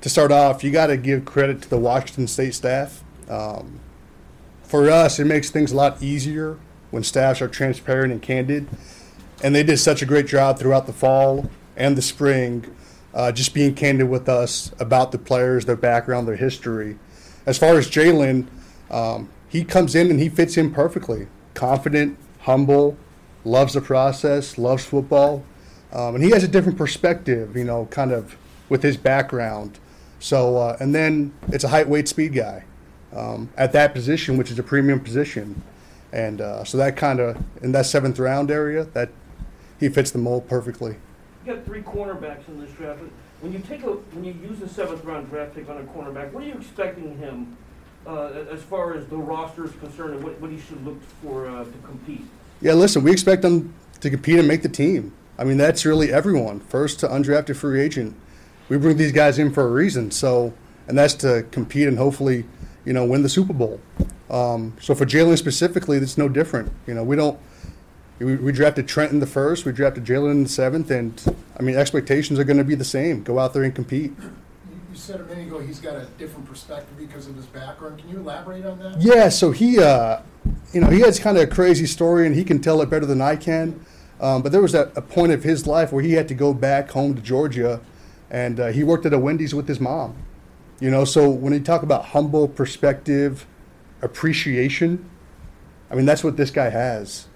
to start off, you got to give credit to the Washington State staff. Um, for us, it makes things a lot easier when staffs are transparent and candid and they did such a great job throughout the fall and the spring, uh, just being candid with us about the players, their background, their history. As far as Jaylen, um, he comes in and he fits in perfectly. Confident, humble, loves the process, loves football, um, and he has a different perspective, you know, kind of with his background. So, uh, and then it's a height, weight, speed guy um, at that position, which is a premium position. And uh, so that kind of in that seventh round area, that he fits the mold perfectly. You got three cornerbacks in this draft. When you take a when you use a seventh round draft pick on a cornerback, what are you expecting him uh, as far as the roster is concerned, and what, what he should look for uh, to compete? Yeah, listen, we expect him to compete and make the team. I mean, that's really everyone, first to undrafted free agent. We bring these guys in for a reason, so and that's to compete and hopefully, you know, win the Super Bowl. Um, so for Jaylen specifically, it's no different. You know, we don't we, we drafted Trent in the first, we drafted Jaylen in the seventh, and I mean expectations are going to be the same. Go out there and compete. You said a minute ago he's got a different perspective because of his background. Can you elaborate on that? Yeah, so he, uh, you know, he has kind of a crazy story, and he can tell it better than I can. Um, but there was a, a, point of his life where he had to go back home to Georgia, and uh, he worked at a Wendy's with his mom. You know, so when you talk about humble perspective, appreciation, I mean that's what this guy has.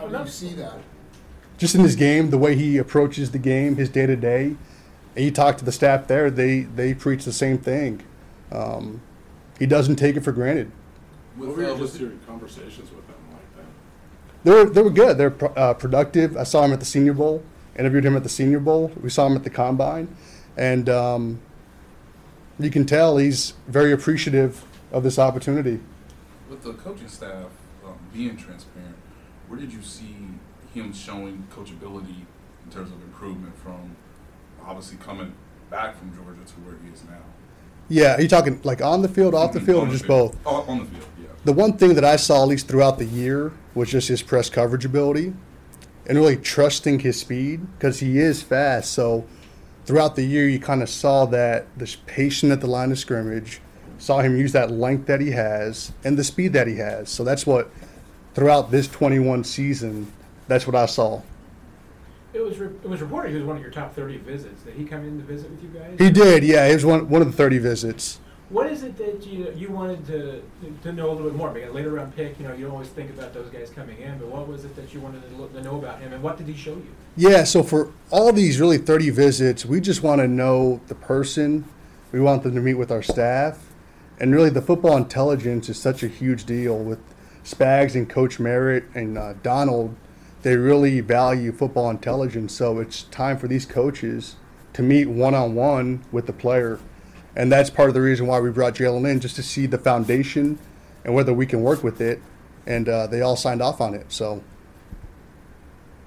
How do you see that? Just in his game, the way he approaches the game, his day to day. And you talk to the staff there; they they preach the same thing. Um, he doesn't take it for granted. With, What were uh, just your conversations with them like that? They were they were good. They're pro- uh, productive. I saw him at the Senior Bowl. Interviewed him at the Senior Bowl. We saw him at the Combine, and um, you can tell he's very appreciative of this opportunity. with the coaching staff um, being transparent, where did you see him showing coachability in terms of improvement from obviously coming back from Georgia to where he is now? Yeah, are you talking like on the field, off the Mhm, field, or the just field. both? Oh, on the field, yeah. The one thing that I saw, at least throughout the year, was just his press coverage ability and really trusting his speed because he is fast. So throughout the year, you kind of saw that this patient at the line of scrimmage, saw him use that length that he has and the speed that he has. So that's what throughout this 21 season, that's what I saw. It was re- it was reported he was one of your top thirty visits. Did he come in to visit with you guys? He did, yeah. He was one one of the 30 visits. What is it that you you wanted to to know a little bit more? Because later round pick, you know, you always think about those guys coming in, but what was it that you wanted to, look, to know about him, and what did he show you? Yeah, so for all these really 30 visits, we just want to know the person. We want them to meet with our staff. And really, the football intelligence is such a huge deal with Spags and Coach Merritt and uh, Donald. They really value football intelligence. So it's time for these coaches to meet one on one with the player. And that's part of the reason why we brought Jaylen in, just to see the foundation and whether we can work with it. And uh, they all signed off on it. So.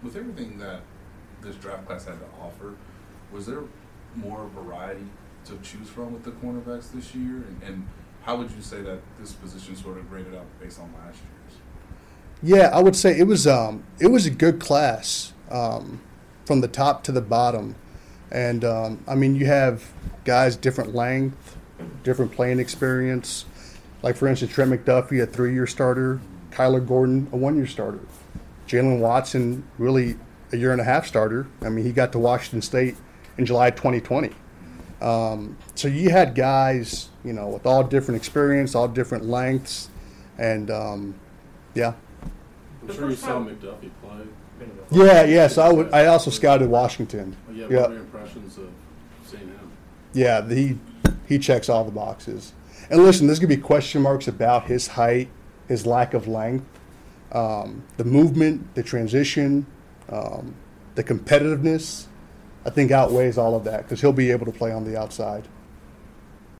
With everything that this draft class had to offer, was there more variety to choose from with the cornerbacks this year? And, and how would you say that this position sort of graded out based on last year's? Yeah, I would say it was um, it was a good class um, from the top to the bottom, and um, I mean you have guys different length, different playing experience. Like for instance, Trent McDuffie, a three-year starter, Kyler Gordon, a one-year starter, Jaylen Watson, really a year and a half starter. I mean he got to Washington State in July 2020. Um, so you had guys, you know, with all different experience, all different lengths, and um, yeah. I'm sure you saw McDuffie play. Yeah, yeah. So I, would, I also scouted Washington. Well, yeah, Yeah, what were your impressions of seeing him? yeah. the- He he checks all the boxes. And listen, there's gonna be question marks about his height, his lack of length, um, the movement, the transition, um, the competitiveness. I think outweighs all of that because he'll be able to play on the outside.